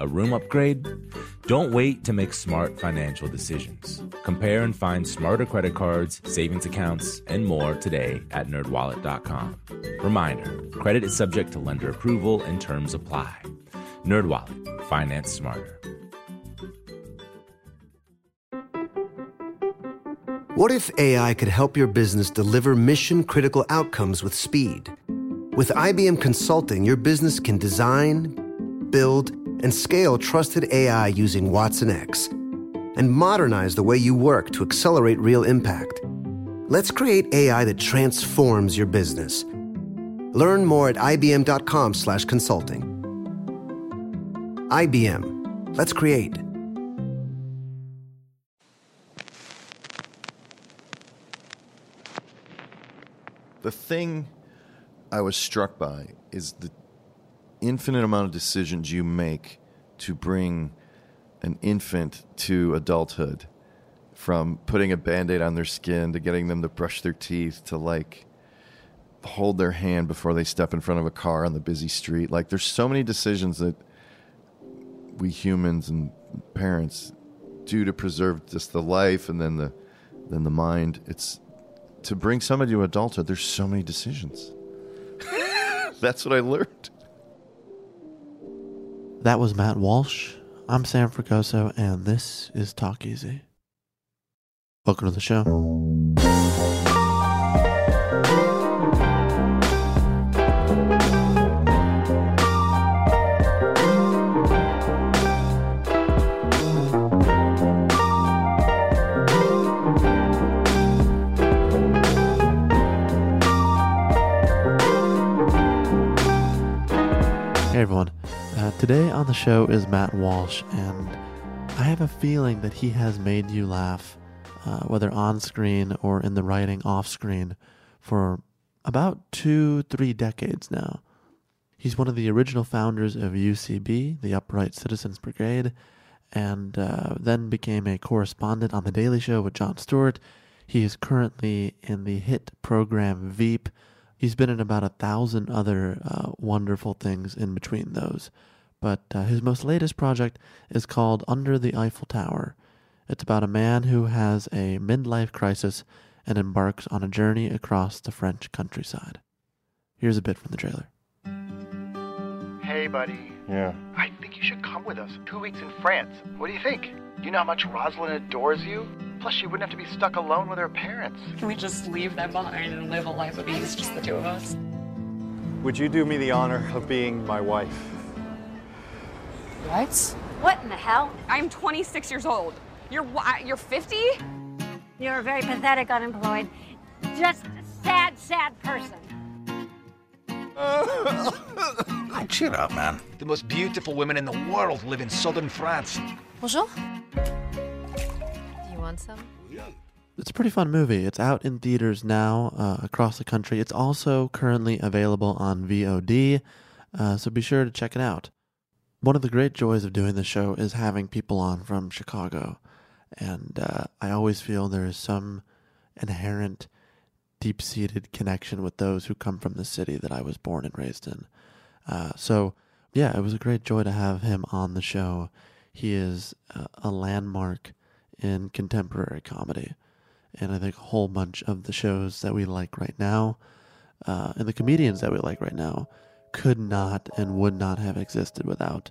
A room upgrade? Don't wait to make smart financial decisions. Compare and find smarter credit cards, savings accounts, and more today at nerdwallet.com. Reminder, credit is subject to lender approval and terms apply. NerdWallet, finance smarter. What if AI could help your business deliver mission critical outcomes with speed? With IBM Consulting, your business can design, build, and scale trusted AI using Watson X and modernize the way you work to accelerate real impact. Let's create AI that transforms your business. Learn more at ibm.com/consulting. IBM. Let's create. The thing I was struck by is the infinite amount of decisions you make to bring an infant to adulthood from putting a band-aid on their skin to getting them to brush their teeth to like hold their hand before they step in front of a car on the busy street. Like there's so many decisions that we humans and parents do to preserve just the life and then the then the mind. It's to bring somebody to adulthood. There's so many decisions. That's what i learned That was Matt Walsh. I'm Sam Fragoso, and this is Talk Easy. Welcome to the show. Today on the show is Matt Walsh, and I have a feeling that he has made you laugh, uh, whether on screen or in the writing off screen, for about two, three decades now. He's one of the original founders of UCB, the Upright Citizens Brigade, and uh, then became a correspondent on The Daily Show with Jon Stewart. He is currently in the hit program Veep. He's been in about a thousand other uh, wonderful things in between those. But uh, his most latest project is called Under the Eiffel Tower. It's about a man who has a midlife crisis and embarks on a journey across the French countryside. Here's a bit from the trailer. Hey, buddy. yeah I think you should come with us. Two weeks in France. What do you think? You know how much Rosalind adores you? Plus, she wouldn't have to be stuck alone with her parents. Can we just leave them behind and live a life of ease, just the two of us? Would you do me the honor of being my wife? What? What in the hell? I'm 26 years old. You're you're 50? You're a very pathetic unemployed, just a sad, sad person. Cheer up, man. The most beautiful women in the world live in southern France. Bonjour. Do you want some? It's a pretty fun movie. It's out in theaters now uh, across the country. It's also currently available on VOD, uh, so be sure to check it out. One of the great joys of doing the show is having people on from Chicago, and uh, I always feel there is some inherent, deep seated connection with those who come from the city that I was born and raised in. Uh, so, yeah, it was a great joy to have him on the show. He is uh, a landmark in contemporary comedy. And I think a whole bunch of the shows that we like right now uh, and the comedians that we like right now could not and would not have existed without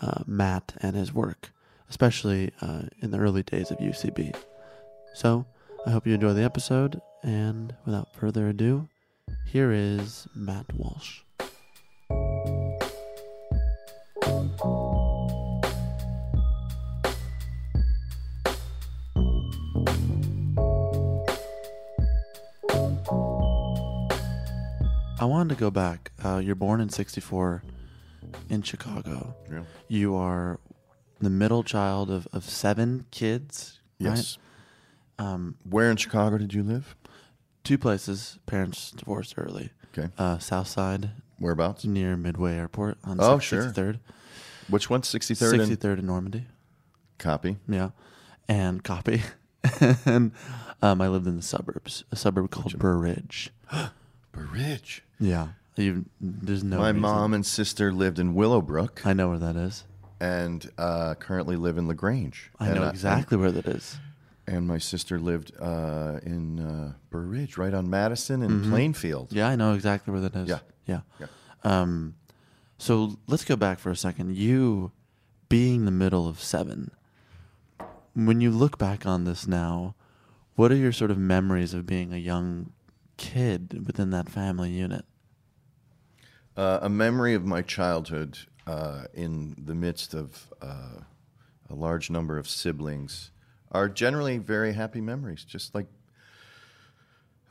uh, Matt and his work. especially uh, in the early days of UCB. So, I hope you enjoy the episode, and without further ado, here is Matt Walsh. I wanted to go back. Uh, you're born in 64 in Chicago. Yeah. You are the middle child of, of seven kids, Yes. right? Um, Where in Chicago did you live? two places. Parents divorced early. Okay. Uh, South Side Whereabouts? near Midway Airport on Oh, 63rd. Which one? 63rd and 63rd in Normandy. copy. Yeah. And copy. and um, I lived in the suburbs, a suburb called Burr Ridge. Yeah. You, there's no My reason- mom and sister lived in Willowbrook I know where that is. and uh, currently live in Lagrange. I And know exactly where that is. And my sister lived uh, in uh, Burr Ridge, right on Madison and Plainfield. Mm-hmm. Yeah, I know exactly where that is. Yeah. Yeah. Yeah. Um, so let's go back for a second. You being the middle of seven, when you look back on this now, what are your sort of memories of being a young kid within that family unit? Uh, a memory of my childhood uh, in the midst of uh, a large number of siblings are generally very happy memories. Just like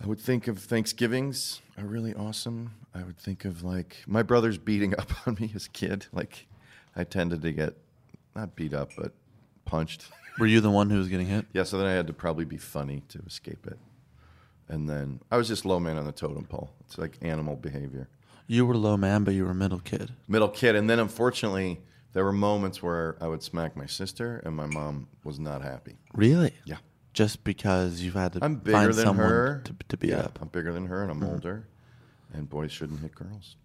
I would think of Thanksgivings are really awesome. I would think of like my brothers beating up on me as a kid. Like I tended to get not beat up, but punched. Were you the one who was getting hit? Yeah, so then I had to probably be funny to escape it. And then I was just low man on the totem pole. It's like animal behavior. You were low man, but you were middle kid. middle kid. And then unfortunately, there were moments where I would smack my sister, and my mom was not happy. Really? Yeah. Just because you've had to I'm bigger find than someone her. to, to beat yeah, up. I'm bigger than her, and I'm mm-hmm. older. And boys shouldn't hit girls.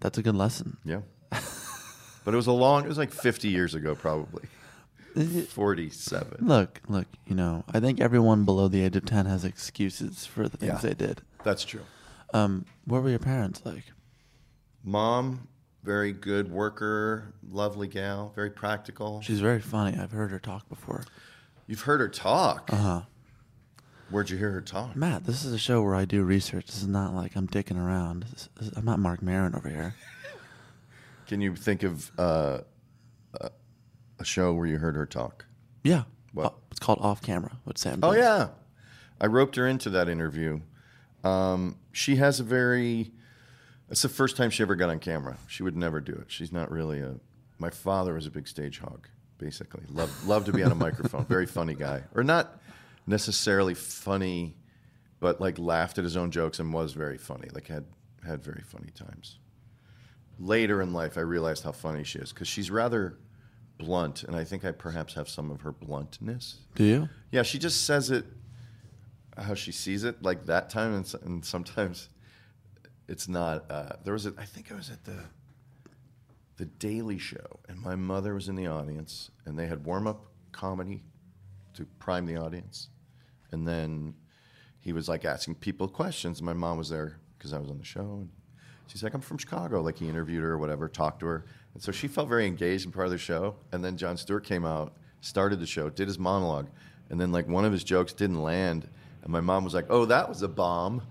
That's a good lesson. Yeah. but it was a long. It was like 50 years ago, probably. 47. Look, look, you know, I think everyone below the age of 10 has excuses for the things Yeah. they did. That's true. Um, what were your parents like? Mom, very good worker, lovely gal, very practical. She's very funny. I've heard her talk before. You've heard her talk. Uh huh. Where'd you hear her talk? Matt, this is a show where I do research. This is not like I'm dicking around. This is- I'm not Marc Maron over here. Can you think of uh, a- a show where you heard her talk? Yeah. What? Oh, it's called Off Camera with Sam. Oh yeah, I roped her into that interview. Um, she has a very. It's the first time she ever got on camera. She would never do it. She's not really a. My father was a big stage hog, basically. Loved loved to be on a microphone. Very funny guy, or not necessarily funny, but like laughed at his own jokes and was very funny. Like had had very funny times. Later in life, I realized how funny she is because she's rather blunt, and I think I perhaps have some of her bluntness. Do you? Yeah, she just says it how she sees it, like that time, and, and sometimes it's not. Uh, there was, a, I think I was at the the Daily Show, and my mother was in the audience, and they had warm up comedy to prime the audience, and then he was like asking people questions, and my mom was there because I was on the show, and she's like, "I'm from Chicago," like he interviewed her or whatever, talked to her, and so she felt very engaged in part of the show, and then Jon Stewart came out, started the show, did his monologue, and then like one of his jokes didn't land, and my mom was like, "Oh, that was a bomb."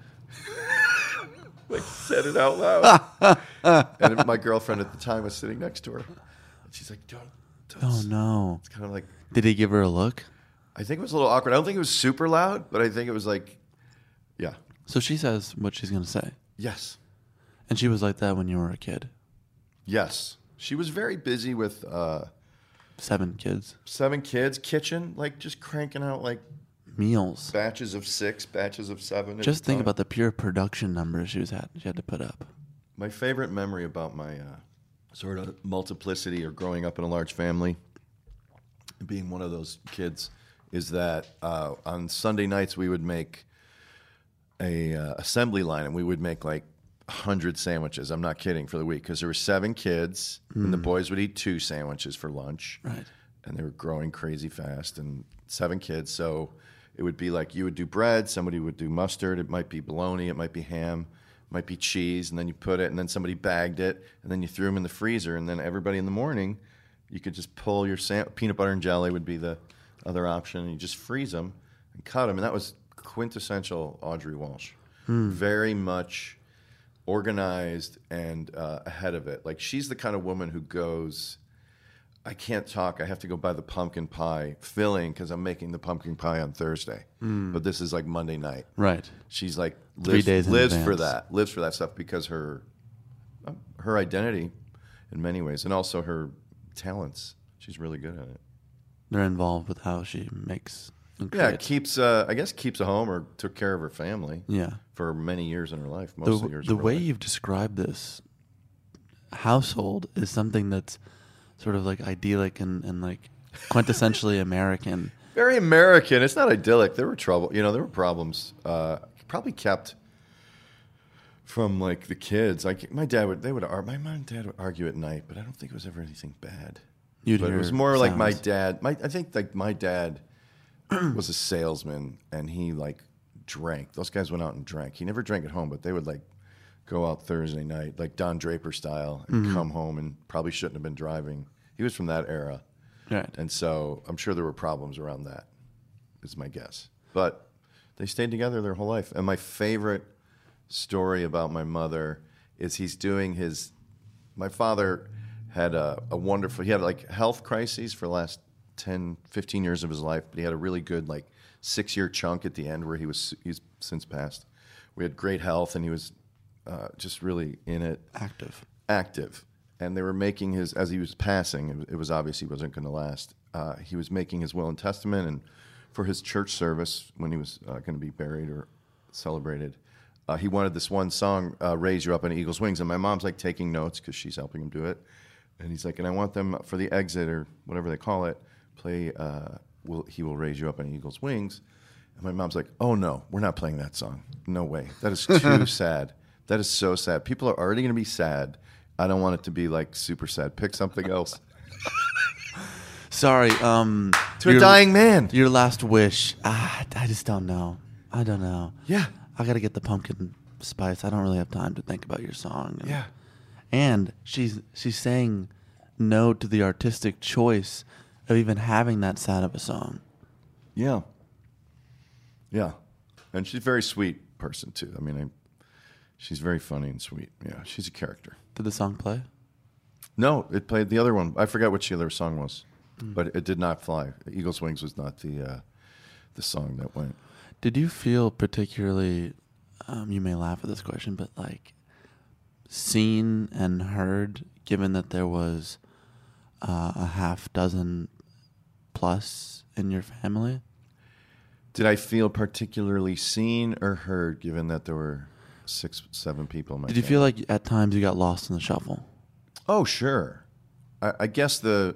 like said it out loud. and my girlfriend at the time was sitting next to her. And she's like, don't, don't Oh no. It's kind of like, Did he give her a look? I think it was a little awkward. I don't think it was super loud, but I think it was like, yeah, So she says what she's gonna say, yes, and she was like that when you were a kid. yes. She was very busy with uh, Seven kids, seven kids, kitchen, like just cranking out like meals. batches of six, batches of seven. at Just a think time. about the pure production numbers she was had she had to put up. My favorite memory about my uh, sort of multiplicity or growing up in a large family, being one of those kids, is that uh, on Sunday nights we would make a uh, assembly line and we would make like hundred sandwiches. I'm not kidding for the week because there were seven kids and the boys would eat two sandwiches for lunch. Right. And they were growing crazy fast and seven kids. So it would be like you would do bread, somebody would do mustard, it might be bologna, it might be ham, it might be cheese, and then you put it, and then somebody bagged it, and then you threw them in the freezer, and then everybody in the morning You could just pull your sam- peanut butter and jelly would be the other option. And you just freeze them and cut them, and that was quintessential Audrey Walsh. Hmm. Very much organized and uh, ahead of it. Like she's the kind of woman who goes. I can't talk. I have to go buy the pumpkin pie filling because I'm making the pumpkin pie on Thursday. Mm. But this is like Monday night. Right. She's like Three lives, days lives for that. Lives for that stuff because her uh, her identity, in many ways, and also her talents. She's really good at it. They're involved with how she makes. And Yeah, creates. keeps uh, I guess keeps a home or took care of her family. Yeah. For many years in her life. Most the, of the years. the way life. you've described this household is something that's sort of like idyllic and, and like quintessentially American. very American. It's not idyllic. There were trouble. You know, there were problems. Uh, probably kept from like the kids. Like my dad would, they would, ar- my mom and dad would argue at night, but I don't think it was ever anything bad. You'd but it was more like my dad. My, I think like my dad was a salesman, and he like drank. Those guys went out and drank. He never drank at home, but they would like go out Thursday night, like Don Draper style, and Mhm. come home and probably shouldn't have been driving. He was from that era. Right. And so I'm sure there were problems around that, is my guess. But they stayed together their whole life. And my favorite story about my mother is he's doing his. My father had a, a wonderful, he had like health crises for the last 10, 15 years of his life, but he had a really good, like, six year chunk at the end where he was, he's since passed. We had great health and he was uh, just really in it. Active. Active. And they were making his, as he was passing, it was, it was obvious he wasn't going to last. Uh, he was making his will and testament, and for his church service when he was uh, going to be buried or celebrated, uh, he wanted this one song, uh, "Raise You Up on Eagle's Wings," and my mom's like taking notes because she's helping him do it, and he's like, "And I want them for the exit or whatever they call it, play uh, will, He Will Raise You Up on Eagle's Wings," and my mom's like, "Oh no, we're not playing that song. No way. That is too sad. That is so sad. People are already going to be sad." I don't want it to be like super sad. Pick something else. Sorry, um, To a your- dying man. Your last wish. Ah, I just don't know. I don't know. Yeah. I got to get the pumpkin spice. I don't really have time to think about your song. And- Yeah. And she's she's saying no to the artistic choice of even having that sad of a song. Yeah. Yeah. And she's a very sweet person too. I mean, I, she's very funny and sweet. Yeah, she's a character. Did the song play? No, it played the other one. I forgot what the other song was, Mm. but it did not fly. Eagle's Wings was not the uh, the song that went. Did you feel particularly? Um, you may laugh at this question, but like seen and heard, given that there was uh, a half dozen plus in your family. Did I feel particularly seen or heard, given that there were six, seven people in my Did you feel like at times you got lost in the shuffle? Oh, sure. I, I guess the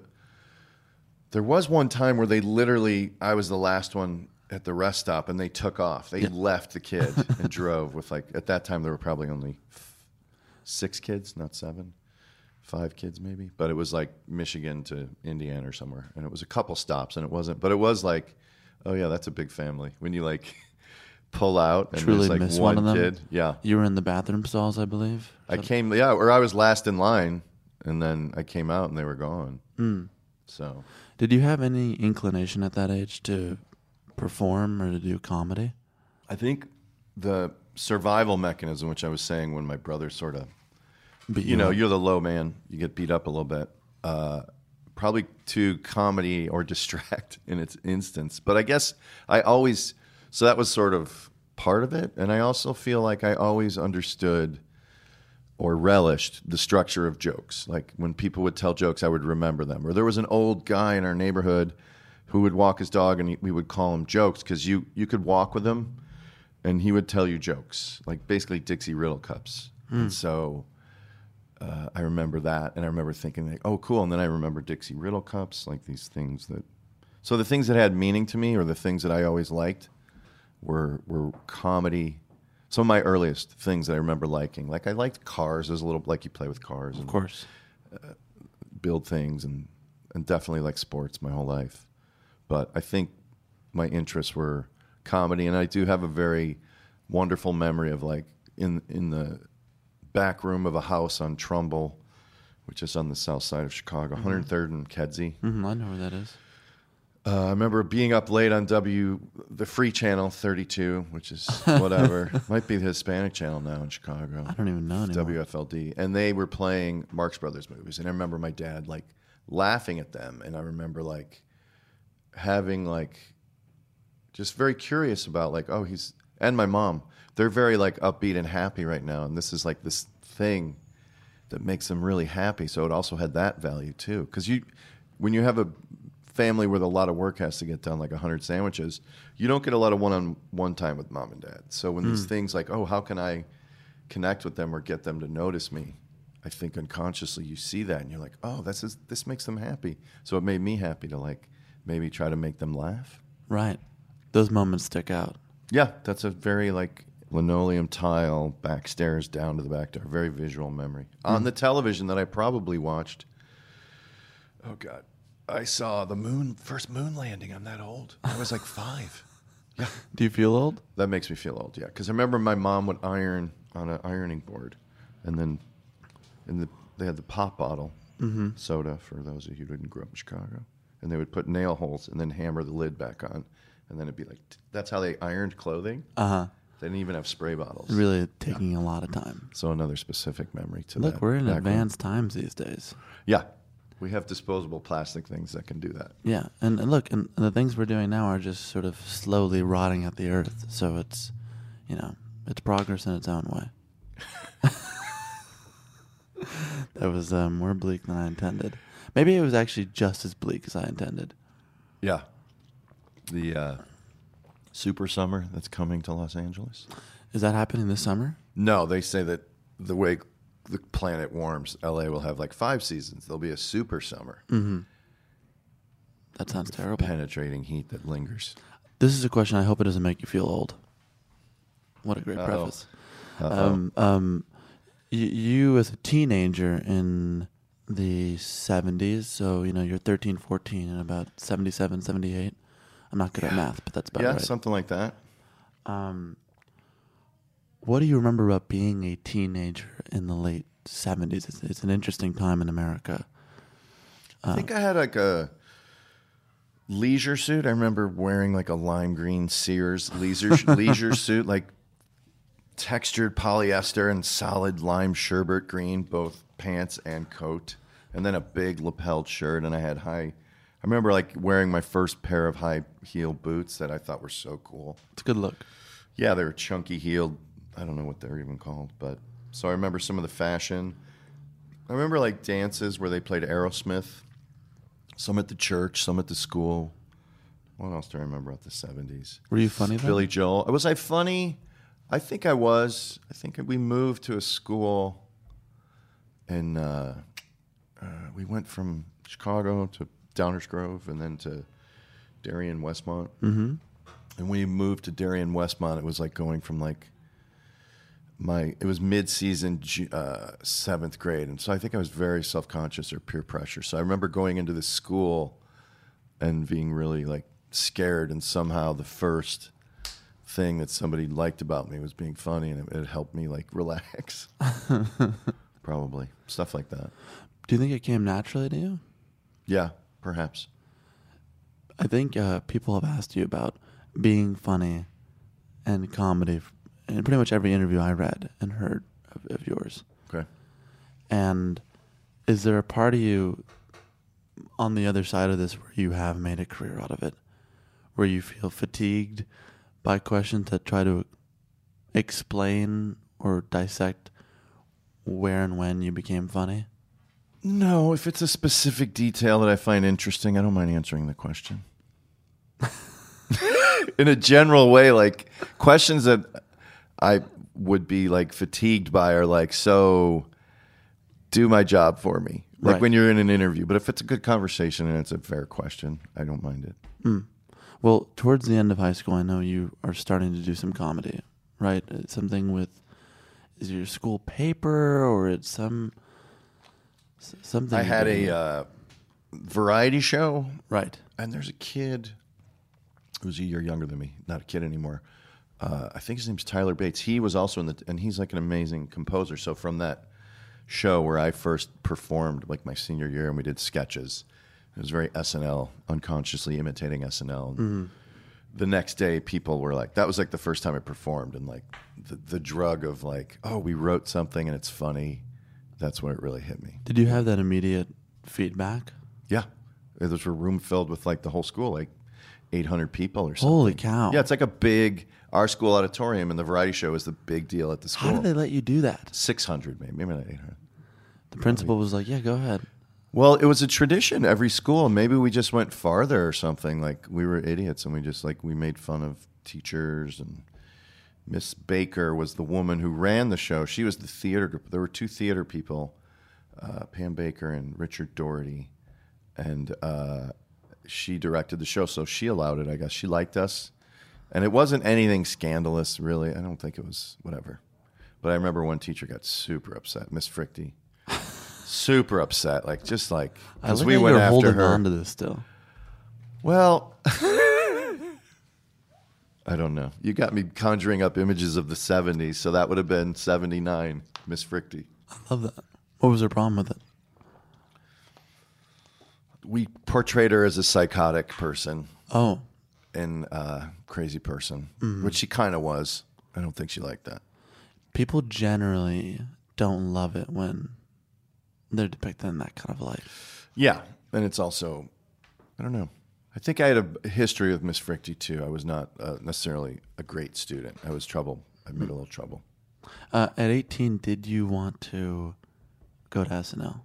there was one time where they literally I was the last one at the rest stop and they took off. They Yeah. left the kid and drove with like at that time there were probably only f- six kids, not seven, five kids maybe. But it was like Michigan to Indiana or somewhere, and it was a couple stops, and it wasn't. But it was like, oh yeah, that's a big family when you like pull out and Truly there's like miss one, one of them. kid. Yeah, You were in the bathroom stalls, I believe. I came, yeah, or I was last in line, and then I came out and they were gone. Mm. So, Did you have any inclination at that age to perform or to do comedy? I think the survival mechanism, which I was saying when my brother sort of, Beat you know, up. you're the low man, you get beat up a little bit. Uh, probably to comedy or distract in its instance, but I guess I always, so that was sort of part of it, and I also feel like I always understood or relished the structure of jokes. Like when people would tell jokes, I would remember them. Or there was an old guy in our neighborhood who would walk his dog, and we would call him jokes because you you could walk with him, and he would tell you jokes, like basically Dixie Riddle cups. Hmm. And so uh, I remember that, and I remember thinking, like, oh, cool. And then I remember Dixie Riddle cups, like these things that. So the things that had meaning to me, or the things that I always liked, were were comedy. Some of my earliest things that I remember liking, like I liked cars as a little, like you play with cars, Of and, course. uh, build things, and and definitely like sports my whole life. But I think my interests were comedy, and I do have a very wonderful memory of like in in the back room of a house on Trumbull, which is on the south side of Chicago, 103rd and Kedzie. hmm I know where that is. Uh, I remember being up late on W, the free channel 32, which is whatever. Might be the Hispanic channel now in Chicago. I don't even know anymore. WFLD. And they were playing Marx Brothers movies. And I remember my dad like laughing at them. And I remember like having like just very curious about like, oh, he's, and my mom, they're very like upbeat and happy right now. And this is like this thing that makes them really happy. So it also had that value too. Because you, when you have a family where a lot of work has to get done, like 100 sandwiches, you don't get a lot of one on one time with mom and dad. So when these Mm. things like, oh, how can I connect with them or get them to notice me? I think unconsciously you see that and you're like, oh, this is this makes them happy. So it made me happy to like maybe try to make them laugh. Right. Those moments stick out. Yeah, that's a very like linoleum tile back stairs down to the back door. Very visual memory. On the television that I probably watched. Oh God, I saw the moon first moon landing. I'm that old. I was like five. Yeah. Do you feel old? That makes me feel old. Yeah, because I remember my mom would iron on an ironing board, and then in the they had the pop bottle Mhm. soda for those of you who didn't grow up in Chicago, and they would put nail holes and then hammer the lid back on, and then it'd be like that's how they ironed clothing. Uh huh. They didn't even have spray bottles. Really taking a lot of time. So another specific memory to Look, that we're in background. advanced times these days. Yeah, we have disposable plastic things that can do that. Yeah, and, and look, and the things we're doing now are just sort of slowly rotting at the earth. So it's, you know, it's progress in its own way. that was uh, more bleak than I intended. Maybe it was actually just as bleak as I intended. Yeah, the uh, super summer that's coming to Los Angeles. Is that happening this summer? No, they say that the way the planet warms, LA will have like five seasons. There'll be a super summer. Mm-hmm. That sounds terrible. Penetrating heat that lingers. This is a question I hope it doesn't make you feel old. What a great Uh-oh. preface. Uh-oh. Um, um, y- you as a teenager in the 70s, so, you know, you're 13, 14, and about 77, 78. I'm not good at math, but that's about it. yeah, right. something like that. Um, what do you remember about being a teenager in the late 70s? It's, it's an interesting time in America. I think I had like a leisure suit. I remember wearing like a lime green Sears leisure leisure suit, like textured polyester and solid lime sherbet green, both pants and coat, and then a big lapel shirt. And I had high. I remember like wearing my first pair of high heel boots that I thought were so cool. It's a good look. Yeah, they were chunky heeled. I don't know what they're even called, but so I remember some of the fashion. I remember like dances where they played Aerosmith, some at the church, some at the school. What else do I remember about the seventies? Were you funny then? Billy Joel. Was I funny? I think I was. I think we moved to a school, and uh, uh, we went from Chicago to Downers Grove, and then to Darien Westmont. Mhm. And when we moved to Darien Westmont, it was like going from like my it was mid-season uh, seventh grade, and so I think I was very self-conscious or peer pressure. So I remember going into the school and being really like scared, and somehow the first thing that somebody liked about me was being funny, and it, it helped me like relax. Probably stuff like that. Do you think it came naturally to you? Yeah, perhaps. I think uh, people have asked you about being funny and comedy in pretty much every interview I read and heard of, of yours. Okay. And is there a part of you on the other side of this where you have made a career out of it, where you feel fatigued by questions that try to explain or dissect where and when you became funny? No, if it's a specific detail that I find interesting, I don't mind answering the question. In a general way, like questions that I would be like fatigued by are like, so do my job for me. Like Right. when you're in an interview. But if it's a good conversation and it's a fair question, I don't mind it. Mm. Well, towards the end of high school, I know you are starting to do some comedy, right? It's something with is it your school paper or it's some s- something. I had a uh, variety show. Right. And there's a kid who's a year younger than me, not a kid anymore. Uh, I think his name's Tyler Bates. He was also in the, and he's like an amazing composer. So from that show where I first performed, like my senior year, and we did sketches. It was very SNL, unconsciously imitating SNL. And The next day, people were like, "That was like the first time I performed," and like the, the drug of like, "Oh, we wrote something and it's funny." That's when it really hit me. Did you have that immediate feedback? Yeah, there was a room filled with like the whole school, like 800 people or something. Holy cow. Yeah, it's like a big our school auditorium, and the variety show is the big deal at the school. How did they let you do that? 600 maybe, maybe not 800. The principal was like, "Yeah, go ahead." Well, it was a tradition every school. Maybe we just went farther or something. Like we were idiots, and we just like we made fun of teachers. And Miss Baker was the woman who ran the show. She was the theater. There were two theater people, uh, Pam Baker and Richard Doherty, and uh, she directed the show. So she allowed it. I guess she liked us, and it wasn't anything scandalous, really. I don't think it was whatever. But I remember one teacher got super upset, Miss Frichty super upset, like just like because we went after holding her. on to this still. Well, I don't know. You got me conjuring up images of the '70s, so that would have been '79, Miss Frichty. I love that. What was her problem with it? We portrayed her as a psychotic person Oh, and uh, crazy person, Mhm. which she kind of was. I don't think she liked that. people generally don't love it when they're depicted in that kind of light. Yeah, and it's also, I don't know. I think I had a history with Miss Frichty too. I was not uh, necessarily a great student. I was trouble. I made a little trouble. Uh, at 18, did you want to go to SNL?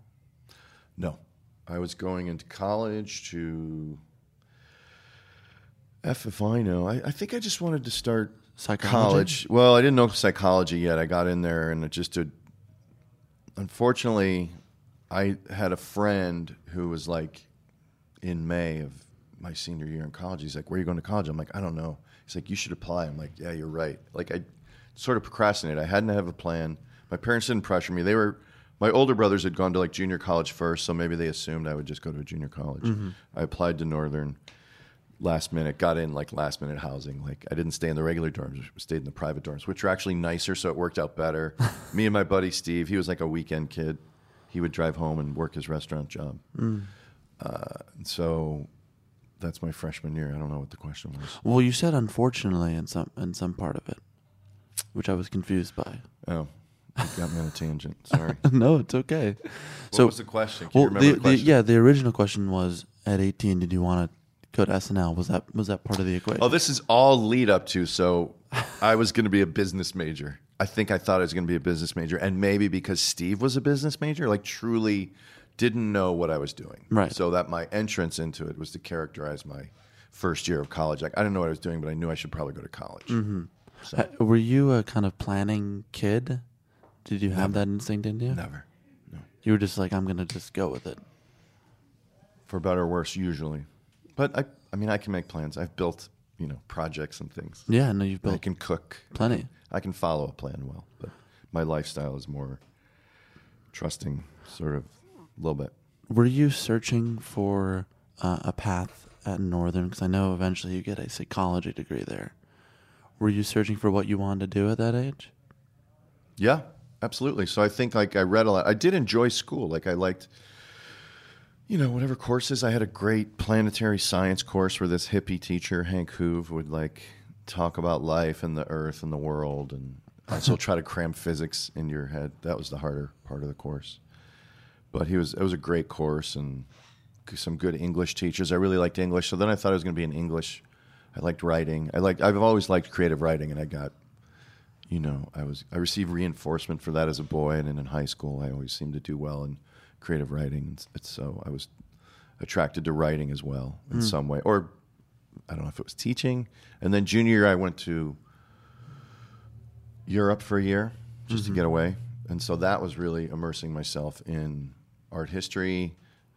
No, I was going into college to. F if I know. I, I think I just wanted to start Psychology? college. Well, I didn't know psychology yet. I got in there and it just did. Unfortunately, I had a friend who was like in May of my senior year in college. He's like, "Where are you going to college?" I'm like, "I don't know." He's like, "You should apply." I'm like, "Yeah, you're right." Like I sort of procrastinated. I hadn't have a plan. My parents didn't pressure me. They were my older brothers had gone to like junior college first, so maybe they assumed I would just go to a junior college. Mhm. I applied to Northern last minute, got in like last minute housing. Like I didn't stay in the regular dorms, stayed in the private dorms, which are actually nicer, so it worked out better. Me and my buddy Steve, he was like a weekend kid. He would drive home and work his restaurant job. Mm. Uh, so that's my freshman year. I don't know what the question was. Well, you said unfortunately in some in some part of it, which I was confused by. Oh, you got me on a tangent. Sorry. no, it's okay. What was the question? Can you well, remember the, the question? yeah, the original question was at 18, did you want to go to SNL? Was that was that part of the equation? Oh, this is all lead up to. So I was going to be a business major. I think I thought I was going to be a business major, and maybe because Steve was a business major, like truly didn't know what I was doing. Right. So that my entrance into it was to characterize my first year of college. Like I didn't know what I was doing, but I knew I should probably go to college. hmm were you a kind of planning kid? Did you have Never. that instinct in you? Never. No. You were just like, I'm gonna just go with it. For better or worse, usually. But I, I mean, I can make plans. I've built, you know, projects and things. Yeah, no, you've built. I can cook. plenty. I can follow a plan well, but my lifestyle is more trusting, sort of, a little bit. Were you searching for uh, a path at Northern? Because I know eventually you get a psychology degree there. Were you searching for what you wanted to do at that age? Yeah, absolutely. So I think like I read a lot. I did enjoy school. Like I liked, you know, whatever courses. I had a great planetary science course where this hippie teacher Hank Hoove would like talk about life and the Earth and the world, and also try to cram physics in your head. That was the harder part of the course. But he was. It was a great course and some good English teachers. I really liked English. So then I thought I was going to be an English. I liked writing. I liked. I've always liked creative writing, and I got you know, I was I received reinforcement for that as a boy, and then in high school, I always seemed to do well in creative writing. It's, it's so I was attracted to writing as well in Mm. some way, or I don't know if it was teaching. And then junior year, I went to Europe for a year just Mhm. to get away, and so that was really immersing myself in art history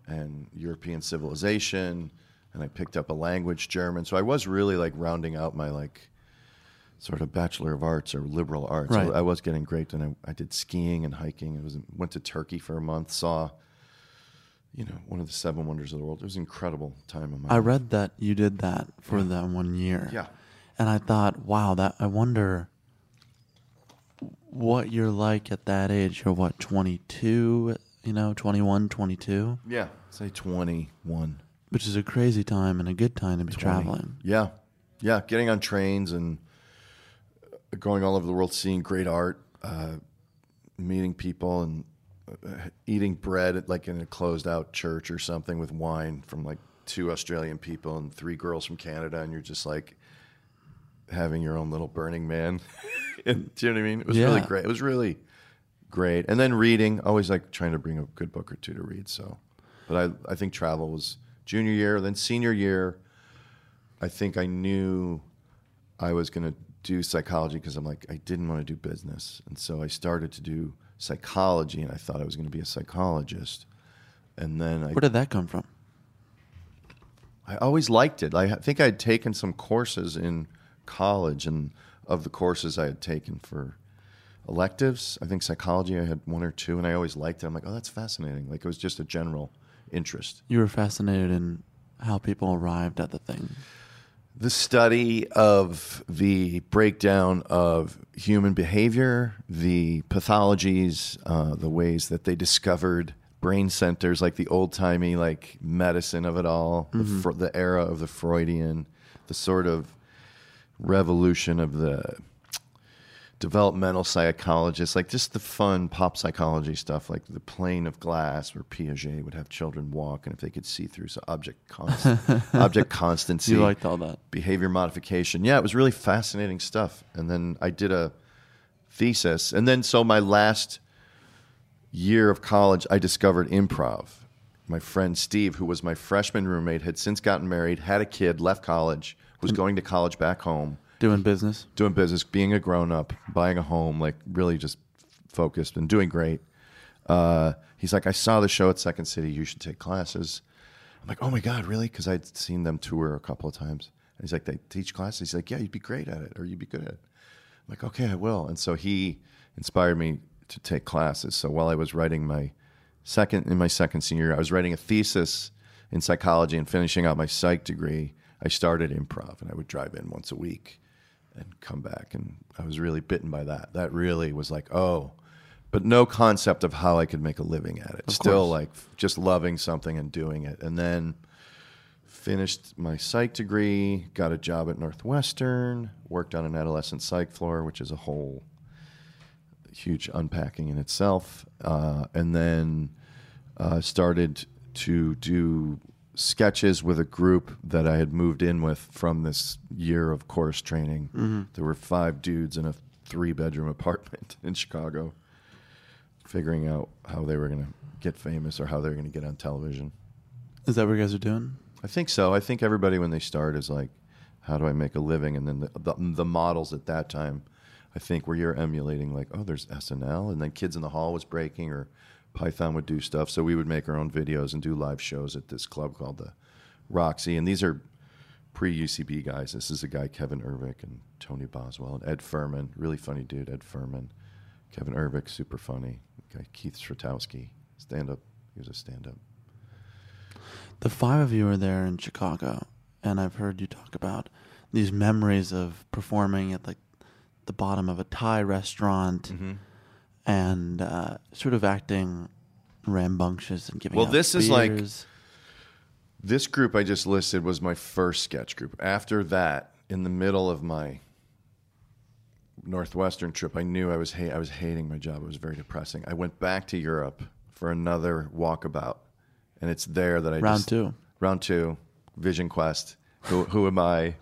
and European civilization. And I picked up a language, German. So I was really like rounding out my like sort of bachelor of arts or liberal arts. Right. So I was getting great. Then I, I did skiing and hiking. I was went to Turkey for a month. Saw, you know, one of the seven wonders of the world. It was an incredible time of my I life. read that you did that for Yeah. that one year. Yeah. And I thought, wow, that I wonder what you're like at that age. You're what, 22, you know, 21, 22? Yeah, say 21. Which is a crazy time and a good time to be 20. traveling. Yeah, yeah, getting on trains and going all over the world, seeing great art, uh, meeting people, and uh, eating bread at, like in a closed out church or something with wine from like two Australian people and three girls from Canada, and you're just like having your own little Burning Man. and, do you know what I mean? It was really great. It was really great. And then reading, always like trying to bring a good book or two to read. So, but I I think travel was junior year, then senior year. I think I knew I was going to do psychology because I'm like, I didn't want to do business. And so I started to do psychology and I thought I was going to be a psychologist. And then I, Where did that come from? I always liked it. I think I had taken some courses in college, and of the courses I had taken for electives, I think psychology I had one or two, and I always liked it. I'm like, oh, that's fascinating. Like it was just a general interest. You were fascinated in how people arrived at the thing. The study of the breakdown of human behavior, the pathologies, uh, the ways that they discovered brain centers, like the old timey like medicine of it all, the, Mhm. fr- the era of the Freudian, the sort of revolution of the developmental psychologists, like just the fun pop psychology stuff, like the plane of glass where Piaget would have children walk, and if they could see through so object const- object constancy, You liked all that. behavior modification. Yeah, it was really fascinating stuff. And then I did a thesis, and then so my last year of college, I discovered improv. My friend Steve, who was my freshman roommate, had since gotten married, had a kid, left college, was going to college back home Doing business. doing business, being a grown up, buying a home, like really just focused and doing great. Uh, he's like, I saw the show at Second City. You should take classes. I'm like, oh my god, really? Because I'd seen them tour a couple of times. And he's like, they teach classes. He's like, yeah, you'd be great at it, or you'd be good at it. I'm like, okay, I will. And so he inspired me to take classes. So while I was writing my second in my second senior year, I was writing a thesis in psychology and finishing out my psych degree. I started improv, and I would drive in once a week and come back, and I was really bitten by that. That really was like, oh, but no concept of how I could make a living at it. Of Still, course. like just loving something and doing it, and then finished my psych degree, got a job at Northwestern, worked on an adolescent psych floor, which is a whole huge unpacking in itself, uh, and then uh, started to do sketches with a group that I had moved in with from this year of course training. Mhm. There were five dudes in a three bedroom apartment in Chicago, figuring out how they were going to get famous or how they were going to get on television. Is that what you guys are doing? I think so. I think everybody when they start is like, how do I make a living? And then the, the, the models at that time, I think, where you're emulating like, oh, there's SNL, and then Kids in the Hall was breaking, or Python would do stuff. So we would make our own videos and do live shows at this club called the Roxy, and these are pre UCB guys. This is a guy Kevin Urvick and Tony Boswell and Ed Furman, really funny dude. Ed Furman, Kevin Urvick, super funny. Guy Keith Stratowski, stand up. He was a stand up. The five of you are there in Chicago, and I've heard you talk about these memories of performing at like the bottom of a Thai restaurant Mhm. And uh, sort of acting rambunctious and giving. Well, this is like this group I just listed was my first sketch group. After that, in the middle of my Northwestern trip, I knew I was ha- I was hating my job. It was very depressing. I went back to Europe for another walkabout, and it's there that I Round just- two. round two, Vision Quest. Who, who am I?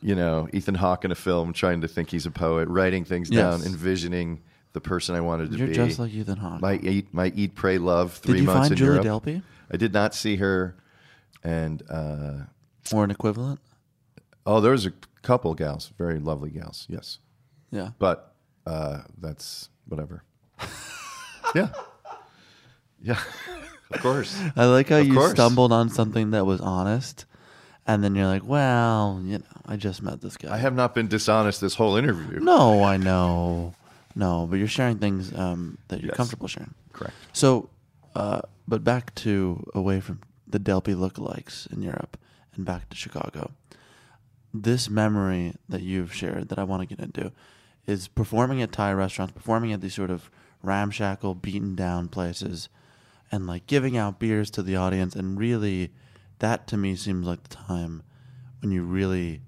You know, Ethan Hawke in a film, trying to think he's a poet, writing things down, envisioning the person I wanted to You're be. just like Ethan Hawke. My eat, my eat, pray, love. Did Three you months find in Julie Europe. Delpy? I did not see her, and uh, or an equivalent. oh, there was a couple gals, very lovely gals. Yes. Yeah. But uh, that's whatever. yeah. Yeah. of course. I like how Of you course. stumbled on something that was honest, and then you're like, "Well, you know, I just met this guy." I have not been dishonest this whole interview. No, I know, no, but you're sharing things um, that you're Yes. comfortable sharing. Correct. So, uh, but back to away from the Delpy lookalikes in Europe and back to Chicago. This memory that you've shared that I want to get into is performing at Thai restaurants, performing at these sort of ramshackle, beaten down places, and like giving out beers to the audience. And really, that to me seems like the time when you really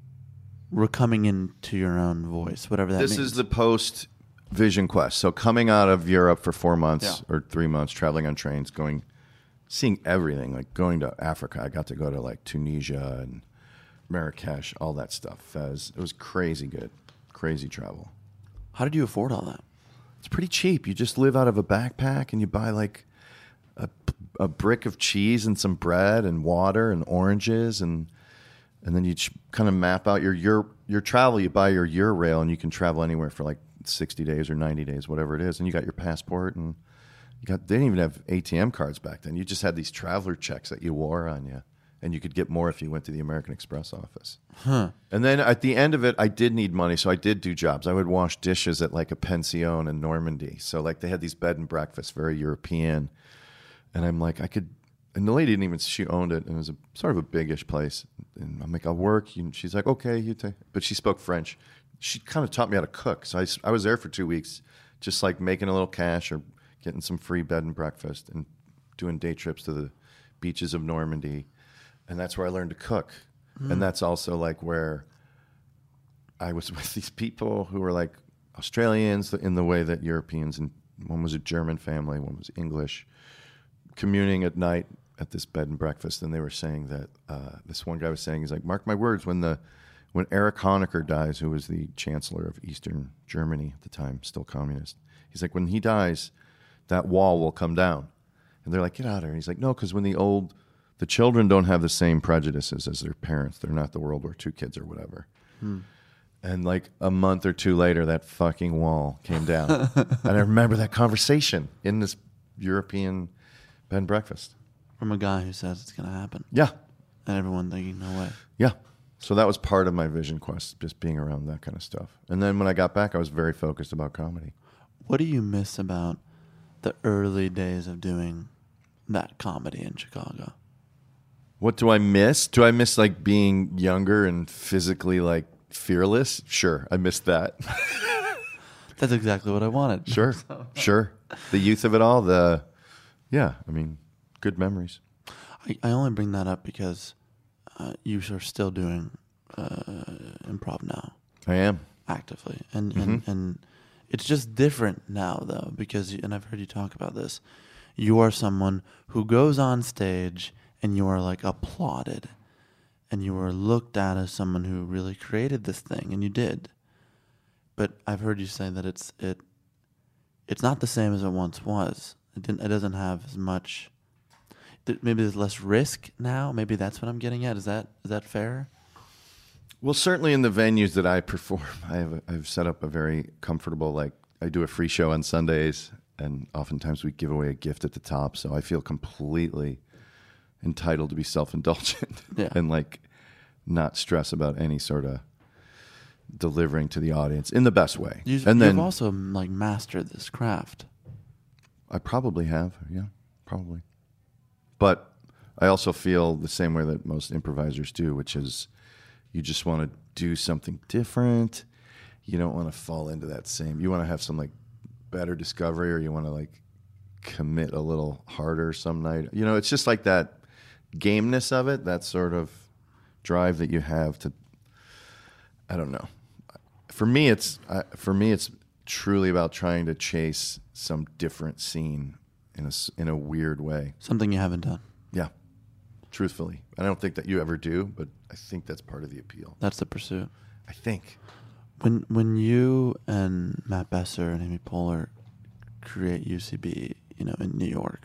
were coming into your own voice, whatever that this means. is the post Vision Quest. So coming out of Europe for four months Yeah. or three months, traveling on trains, going, seeing everything, like going to Africa. I got to go to like Tunisia and Marrakesh, all that stuff. Fez. It was crazy good, crazy travel. How did you afford all that? It's pretty cheap. You just live out of a backpack and you buy like a, a brick of cheese and some bread and water and oranges and and then you ch- kind of map out your your your travel. You buy your Eurail and you can travel anywhere for like sixty days or ninety days, whatever it is. And you got your passport and you got. They didn't even have ATM cards back then. You just had these traveler checks that you wore on you, and you could get more if you went to the American Express office. Huh. And then at the end of it, I did need money, so I did do jobs. I would wash dishes at like a pension in Normandy. So like they had these bed and breakfasts, very European. And I'm like, I could. And the lady didn't even. She owned it, and it was a sort of a bigish place. And I'm like, I'll work. And she's like, okay, you take. But she spoke French. She kind of taught me how to cook. So I, I was there for two weeks, just like making a little cash or getting some free bed and breakfast and doing day trips to the beaches of Normandy. And that's where I learned to cook. Mm. And that's also like where I was with these people who were like Australians in the way that Europeans and one was a German family, one was English, communing at night at this bed and breakfast, and they were saying that uh, this one guy was saying he's like, mark my words, when the when Erich Honecker dies, who was the chancellor of Eastern Germany at the time, still communist, he's like, when he dies, that wall will come down, and they're like, get out of here. And he's like, no, because when the old the children don't have the same prejudices as their parents. They're not the World War II kids or whatever. Hmm. And like a month or two later, that fucking wall came down. and I remember that conversation in this European bed and breakfast. From a guy who says it's going to happen. Yeah. And everyone thinking, no way. Yeah. So that was part of my vision quest, just being around that kind of stuff. And then when I got back, I was very focused about comedy. What do you miss about the early days of doing that comedy in Chicago? What do I miss? Do I miss like being younger and physically like fearless? Sure, I missed that. That's exactly what I wanted. Sure, sure. The youth of it all. The yeah, I mean, good memories. I, I only bring that up because uh, you are still doing uh, improv now. I am actively, and and, Mhm. and it's just different now though because and I've heard you talk about this. You are someone who goes on stage and you are like applauded, and you are looked at as someone who really created this thing, and you did. But I've heard you say that it's it it's not the same as it once was. It didn't. It doesn't have as much. Maybe there's less risk now. Maybe that's what I'm getting at. Is that is that fair? Well, certainly in the venues that I perform, I have I've set up a very comfortable like I do a free show on Sundays, and oftentimes we give away a gift at the top, so I feel completely entitled to be self indulgent Yeah. and like not stress about any sort of delivering to the audience in the best way. You, and then you've also like mastered this craft. I probably have, yeah, probably. But I also feel the same way that most improvisers do, which is you just want to do something different. You don't want to fall into that same. You want to have some like better discovery, or you want to like commit a little harder some night. You know, it's just like that gameness of it, that sort of drive that you have to. I don't know. For me, it's I, for me, it's truly about trying to chase some different scene in a in a weird way. Something you haven't done. Yeah, truthfully, I don't think that you ever do, but I think that's part of the appeal. That's the pursuit. I think. When when you and Matt Besser and Amy Poehler create UCB, you know, in New York,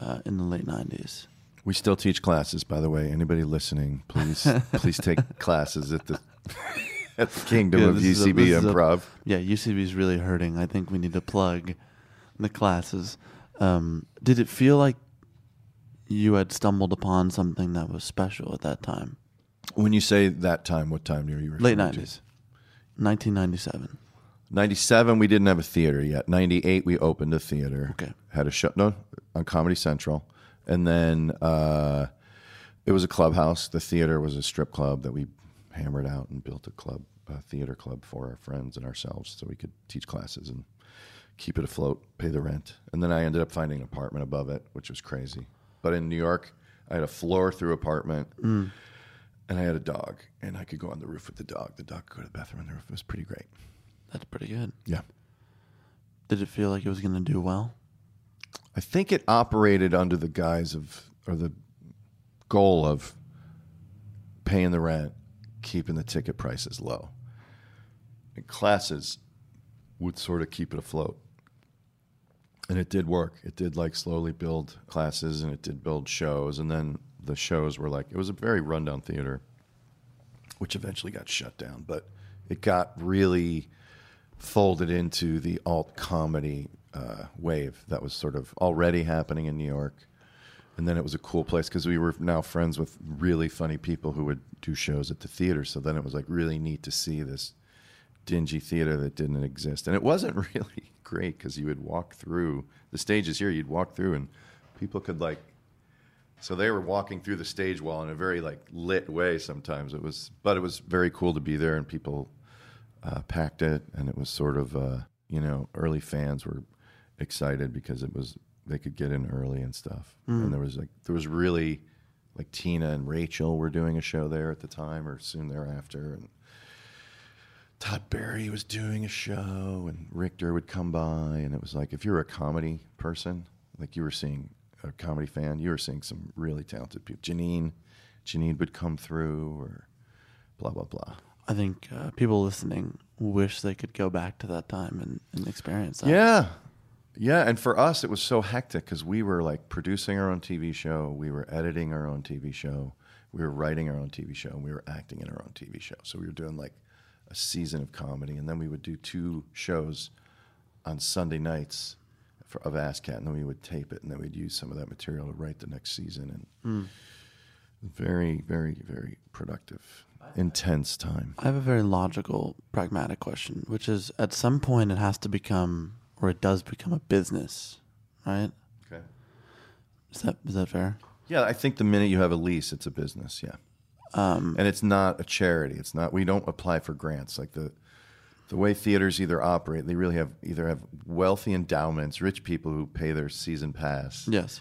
uh, in the late '90s, We still teach classes, by the way. Anybody listening, please please take classes at the at the Kingdom Yeah, of a- UCB a- Improv. yeah, UCB is really hurting. I think we need to plug the classes. Um, did it feel like you had stumbled upon something that was special at that time? When you say that time, what time are you referring Late to? '90s, 1997. 97 we didn't have a theater yet 98 we opened a theater Okay. had a show no on comedy central and then uh, it was a clubhouse the theater was a strip club that we hammered out and built a club a theater club for our friends and ourselves, so we could teach classes and keep it afloat, pay the rent. And then I ended up finding an apartment above it, which was crazy. But in New York, I had a floor through apartment. Mm. And I had a dog, and I could go on the roof with the dog. The dog could go to the bathroom on the roof. It was pretty great. That's pretty good. Yeah. Did it feel like it was going to do well? I think it operated under the guise of, or the goal of paying the rent, keeping the ticket prices low. And classes would sort of keep it afloat. And it did work. It did like slowly build classes and it did build shows. And then the shows were like, it was a very rundown theater, which eventually got shut down. But it got really folded into the alt comedy uh, wave that was sort of already happening in New York. And then it was a cool place because we were now friends with really funny people who would do shows at the theater. So then it was like really neat to see this dingy theater that didn't exist. And it wasn't really great because you would walk through the stages here, you'd walk through and people could like, so they were walking through the stage wall in a very like lit way sometimes. It was, but it was very cool to be there and people uh, packed it. And it was sort of, uh, you know, early fans were excited because it was, they could get in early and stuff. Mm. And there was like, there was really like Tina and Rachel were doing a show there at the time or soon thereafter. And, Todd Barry was doing a show, and Richter would come by, and it was like if you're a comedy person, like you were seeing a comedy fan, you were seeing some really talented people. Janeane, Janeane would come through, or blah blah blah. I think uh, people listening wish they could go back to that time and, and experience that. Yeah, yeah, and for us, it was so hectic because we were like producing our own TV show, we were editing our own TV show, we were writing our own TV show, and we were acting in our own TV show. So we were doing like a season of comedy, and then we would do two shows on Sunday nights for, of ASSSSCAT, and then we would tape it, and then we'd use some of that material to write the next season. And Mm. very, very, very productive, intense time. I have a very logical, pragmatic question, which is at some point it has to become, or it does become a business, right? Okay. Is that is that fair? Yeah, I think the minute you have a lease, it's a business. Yeah. Um, and it's not a charity. It's not. We don't apply for grants like the the way theaters either operate. They really have either have wealthy endowments, rich people who pay their season pass. Yes.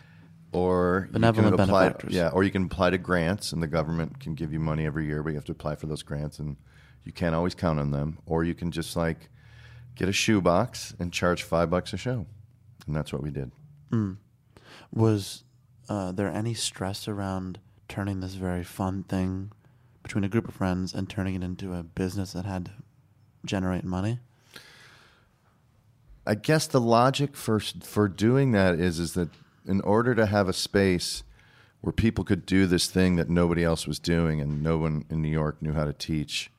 Or you Benevolent can apply, benefactors. Yeah, or you can apply to grants, and the government can give you money every year, but you have to apply for those grants, and you can't always count on them. Or you can just like get a shoebox and charge five bucks a show, and that's what we did. Mm. Was uh, there any stress around turning this very fun thing between a group of friends and turning it into a business that had to generate money? I guess the logic for for doing that is is that in order to have a space where people could do this thing that nobody else was doing and no one in New York knew how to teach,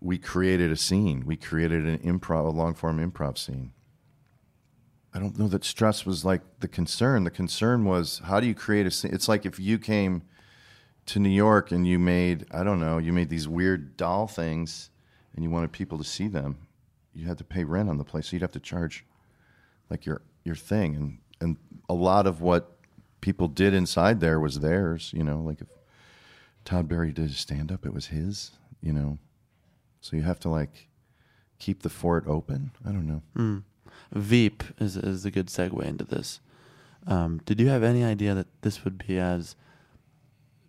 we created a scene. We created an improv, a long form improv scene. I don't know that stress was like the concern. The concern was how do you create a scene? It's like if you came to New York and you made, I don't know, you made these weird doll things and you wanted people to see them. You had to pay rent on the place. So you'd have to charge like your your thing and and a lot of what people did inside there was theirs, you know, like if Todd Barry did a stand up, it was his, you know. So you have to like keep the fort open. I don't know. Mm. Veep is is a good segue into this. Um, did you have any idea that this would be as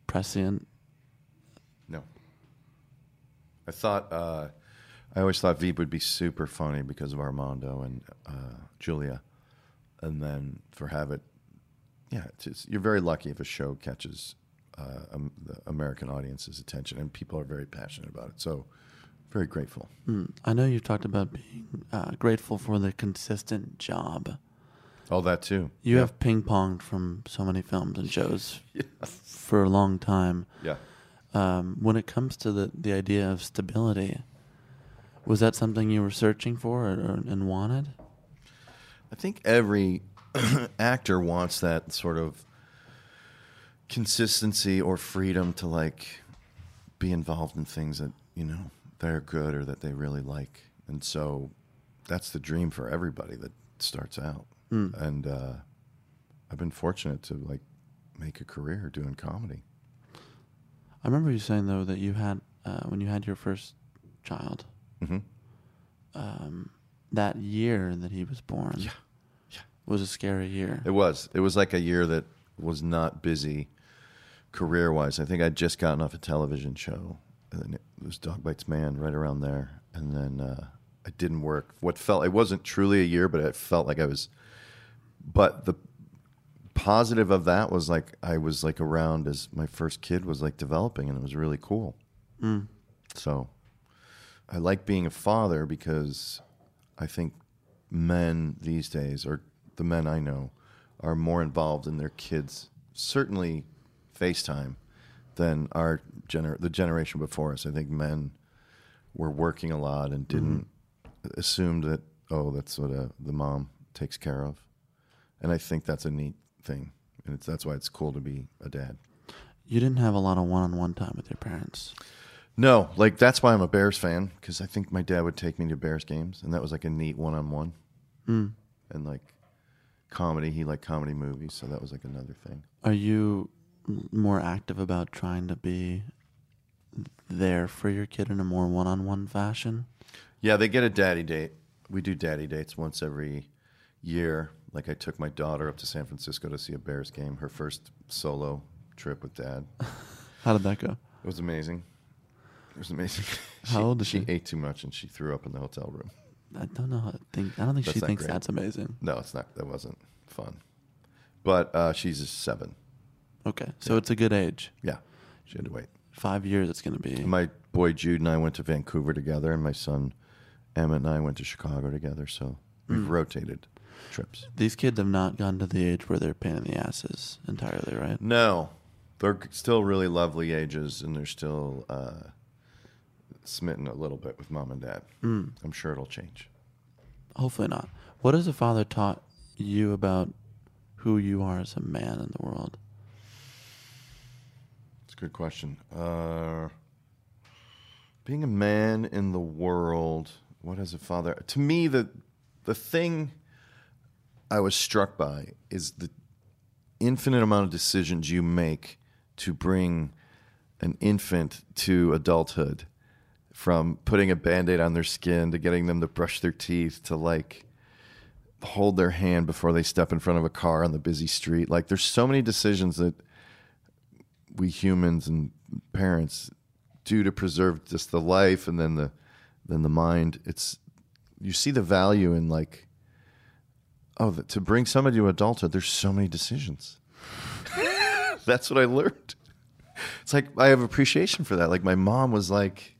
prescient? No. I thought uh, I always thought Veep would be super funny because of Armando and uh, Julia, and then for have it, yeah, just, you're very lucky if a show catches uh, um, the American audience's attention, and people are very passionate about it. So, very grateful. Mm. I know you've talked about being uh, grateful for the consistent job. Oh, that too. You Yeah. have ping ponged from so many films and shows Yeah. for a long time. Yeah. Um, when it comes to the, the idea of stability, was that something you were searching for or, or, and wanted? I think every actor wants that sort of consistency or freedom to like be involved in things that you know they're good or that they really like, and so that's the dream for everybody that starts out. Mm. And uh, I've been fortunate to like make a career doing comedy. I remember you saying though that you had uh, when you had your first child. Mhm. Um, that year that he was born, Yeah. Yeah. was a scary year. It was. It was like a year that was not busy career wise. I think I'd just gotten off a television show, and then it was Dog Bites Man right around there, and then uh, it didn't work. What felt it wasn't truly a year, but it felt like I was. But the positive of that was like I was like around as my first kid was like developing, and it was really cool. Mm. So I like being a father because I think men these days, or the men I know, are more involved in their kids. Certainly, FaceTime than our gener- the generation before us. I think men were working a lot and didn't assume that oh that's what uh the mom takes care of, and I think that's a neat thing, and it's, that's why it's cool to be a dad. You didn't have a lot of one-on-one time with your parents. No, like that's why I'm a Bears fan because I think my dad would take me to Bears games, and that was like a neat one-on-one. Mm. And like comedy, he liked comedy movies, so that was like another thing. Are you more active about trying to be there for your kid in a more one-on-one fashion? Yeah, they get a daddy date. We do daddy dates once every year. Like I took my daughter up to San Francisco to see a Bears game, her first solo trip with dad. How did that go? It was amazing. It was amazing. How old is she? ate too much and she threw up in the hotel room. I don't know. How to think. I don't think That's she not thinks great. that's amazing. No, it's not. That wasn't fun. But uh, she's a seven. Okay, so it's a good age. Yeah, she had to wait. Five years. It's going to be. My boy Jude and I went to Vancouver together, and my son Emmett and I went to Chicago together. So we've Mm. rotated trips. These kids have not gotten to the age where they're a pain in the asses entirely, right? No, they're still really lovely ages, and they're still uh, smitten a little bit with mom and dad. Mm. I'm sure it'll change. Hopefully not. What has a father taught you about who you are as a man in the world? It's a good question. Uh, being a man in the world, what has a father? To me, the the thing I was struck by is the infinite amount of decisions you make to bring an infant to adulthood, from putting a band-aid on their skin to getting them to brush their teeth to like hold their hand before they step in front of a car on the busy street. Like there's so many decisions that we humans and parents do to preserve just the life and then the then the mind. It's you see the value in like oh to bring somebody to adulthood. There's so many decisions. That's what I learned. It's like I have appreciation for that. Like my mom was like,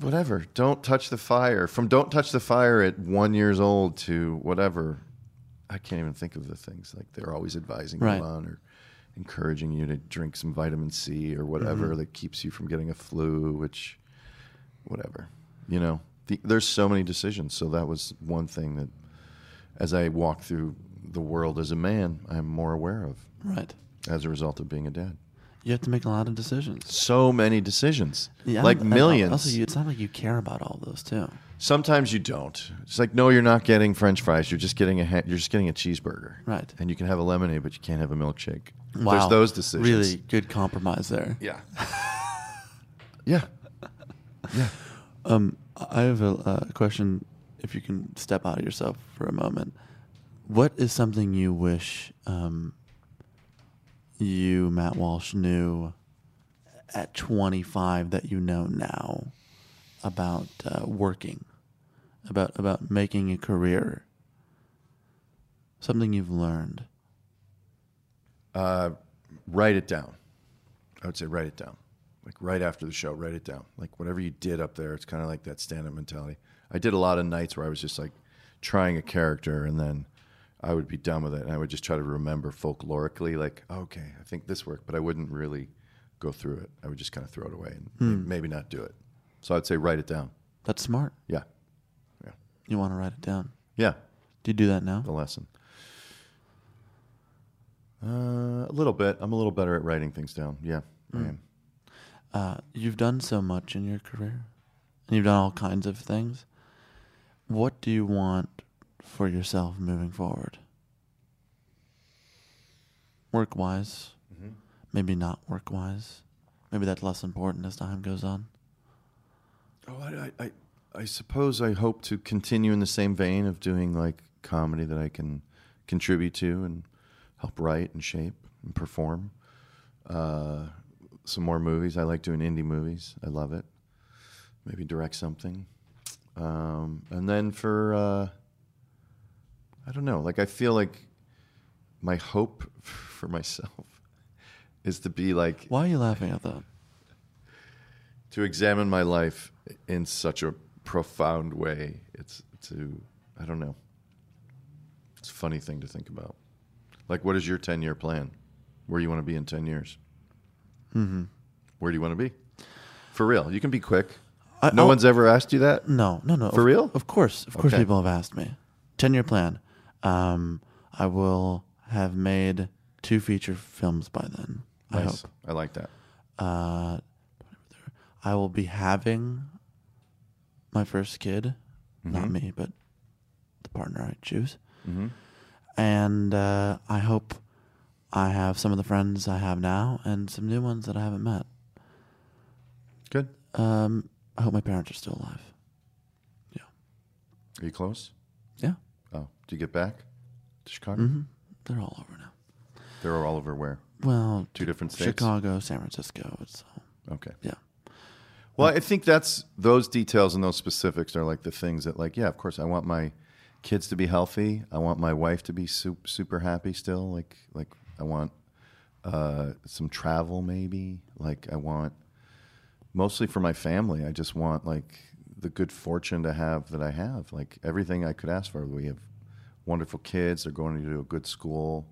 whatever, don't touch the fire. From don't touch the fire at one years old to whatever. I can't even think of the things like they're always advising Right. you on or encouraging you to drink some vitamin C or whatever Mhm. that keeps you from getting a flu, which whatever. You know, the, there's so many decisions. So that was one thing that as I walk through the world as a man, I'm more aware of. Right. As a result of being a dad. You have to make a lot of decisions. So many decisions. Yeah, like millions. Also, you, it's not like you care about all those too. Sometimes you don't. It's like no, you're not getting French fries. You're just getting a ha- you're just getting a cheeseburger. Right. And you can have a lemonade, but you can't have a milkshake. Wow. There's those decisions. Really good compromise there. Yeah. yeah. Yeah. Um, I have a, a question. If you can step out of yourself for a moment, what is something you wish um, you, Matt Walsh, knew at 25 that you know now about uh, working, about about making a career? Something you've learned. Uh, write it down. I would say write it down. Like right after the show, write it down. Like whatever you did up there, it's kind of like that stand-up mentality. I did a lot of nights where I was just like trying a character, and then I would be done with it, and I would just try to remember folklorically, like okay, I think this worked, but I wouldn't really go through it. I would just kind of throw it away and Hmm. maybe not do it. So I'd say write it down. That's smart. Yeah. Yeah. You want to write it down. Yeah. Do you do that now? The lesson. Uh, a little bit. I'm a little better at writing things down. Yeah, I Mm. am. Uh, you've done so much in your career, and you've done all kinds of things. What do you want for yourself moving forward? Work wise, Mhm. maybe not work wise. Maybe that's less important as time goes on. Oh, I, I, I suppose I hope to continue in the same vein of doing like comedy that I can contribute to and help write and shape and perform. Uh, some more movies. I like doing indie movies. I love it. Maybe direct something. Um, and then for, uh, I don't know, like I feel like my hope for myself is to be like. Why are you laughing at that? To examine my life in such a profound way. It's to, I don't know. It's a funny thing to think about. Like, what is your 10 year plan? Where you want to be in 10 years? Mm-hmm. Where do you want to be? For real. You can be quick. I- no I'll- one's ever asked you that? No, no, no. For Of- real? Of course, of course. Okay. People have asked me. Ten year plan. Um, I will have made two feature films by then. I Nice. hope. I like that. Uh, I will be having my first kid, not Mhm. me, but the partner I choose. Mhm. And uh, I hope I have some of the friends I have now and some new ones that I haven't met. Good. Um, I hope my parents are still alive. Yeah. Are you close? Yeah. Oh, do you get back to Chicago? Mm-hmm. They're all over now. They're all over where? Well, Two different states? Chicago, San Francisco. It's all, Okay. yeah. Well, I think that's those details and those specifics are like the things that, like, yeah, of course, I want my kids to be healthy. I want my wife to be super, super happy still. Like, like I want uh, some travel, maybe. Like, I want mostly for my family. I just want like the good fortune to have that I have. Like everything I could ask for. We have wonderful kids. They're going to a good school.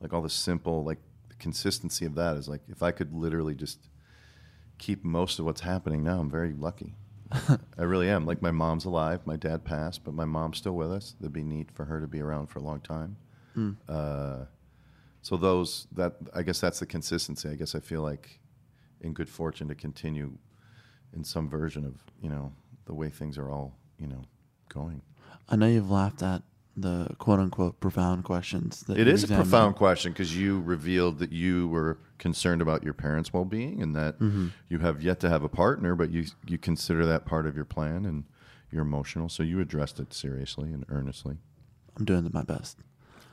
Like all the simple, like the consistency of that is like if I could literally just keep most of what's happening now, I'm very lucky. I really am. Like my mom's alive. My dad passed, but my mom's still with us. That'd be neat for her to be around for a long time. Mm. Uh, so those that I guess that's the consistency. I guess I feel like in good fortune to continue in some version of you know the way things are all you know going. I know you've laughed at the quote unquote profound questions. That It you a profound question because you revealed that you were concerned about your parents' well-being and that Mhm. you have yet to have a partner, but you you consider that part of your plan and you're emotional. So you addressed it seriously and earnestly. I'm doing my best.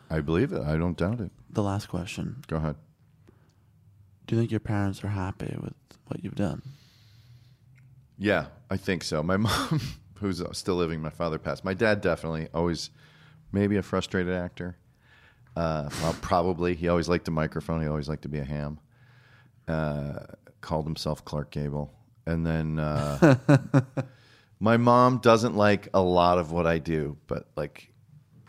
I believe it. I don't doubt it. The last question. Go ahead. Do you think your parents are happy with what you've done? Yeah, I think so. My mom, who's still living, my father passed. My dad definitely always, maybe a frustrated actor. Uh, well, probably. He always liked the microphone. He always liked to be a ham. Uh, called himself Clark Gable. And then uh, my mom doesn't like a lot of what I do, but like,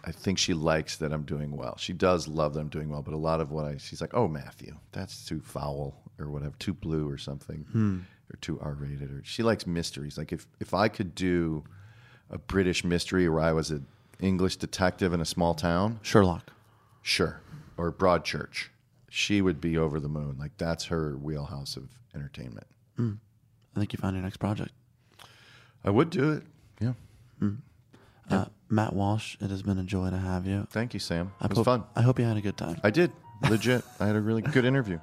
I think she likes that I'm doing well. She does love that I'm doing well, but a lot of what I, she's like, oh, Matthew, that's too foul or whatever, too blue or something Hmm. or too R rated or she likes mysteries. Like if if I could do a British mystery where I was an English detective in a small town, Sherlock, sure, or Broadchurch, she would be over the moon. Like that's her wheelhouse of entertainment. Mm. I think you found your next project. I would do it. Yeah. Mm. Uh, Matt Walsh, it has been a joy to have you. Thank you, Sam. I It was hope, fun. I hope you had a good time. I did. Legit. I had a really good interview.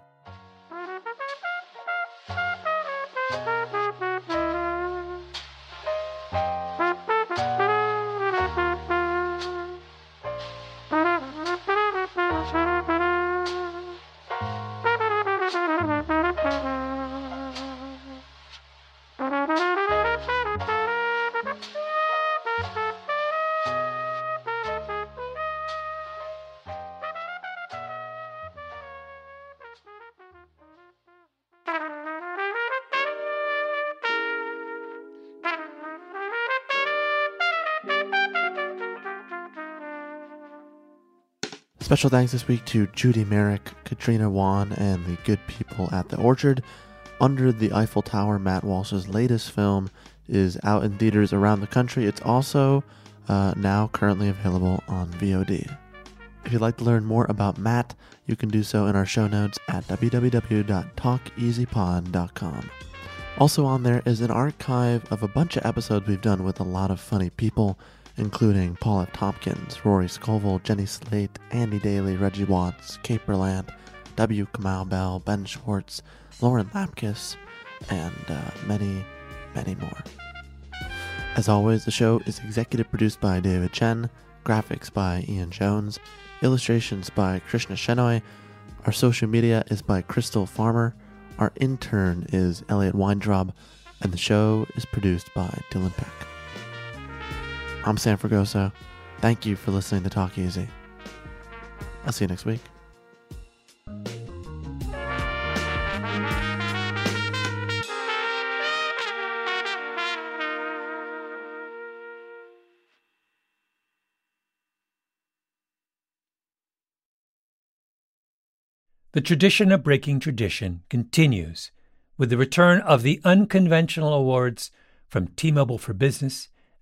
Special thanks this week to Judy Merrick, Katrina Wan, and the good people at the Orchard. Under the Eiffel Tower, Matt Walsh's latest film is out in theaters around the country. It's also uh, now currently available on VOD. If you'd like to learn more about Matt, you can do so in our show notes at www.talkeasypod.com. Also on there is an archive of a bunch of episodes we've done with a lot of funny people, including Paul F. Tompkins, Rory Scovel, Jenny Slate, Andy Daly, Reggie Watts, Kate Berlant, W. Kamau Bell, Ben Schwartz, Lauren Lapkus, and uh, many, many more. As always, the show is executive produced by David Chen, graphics by Ian Jones, illustrations by Krishna Shenoy. Our social media is by Crystal Farmer. Our intern is Elliot Weintraub, and the show is produced by Dylan Peck. I'm Sam Fragoso. Thank you for listening to Talk Easy. I'll see you next week. The tradition of breaking tradition continues with the return of the unconventional awards from T Mobile for Business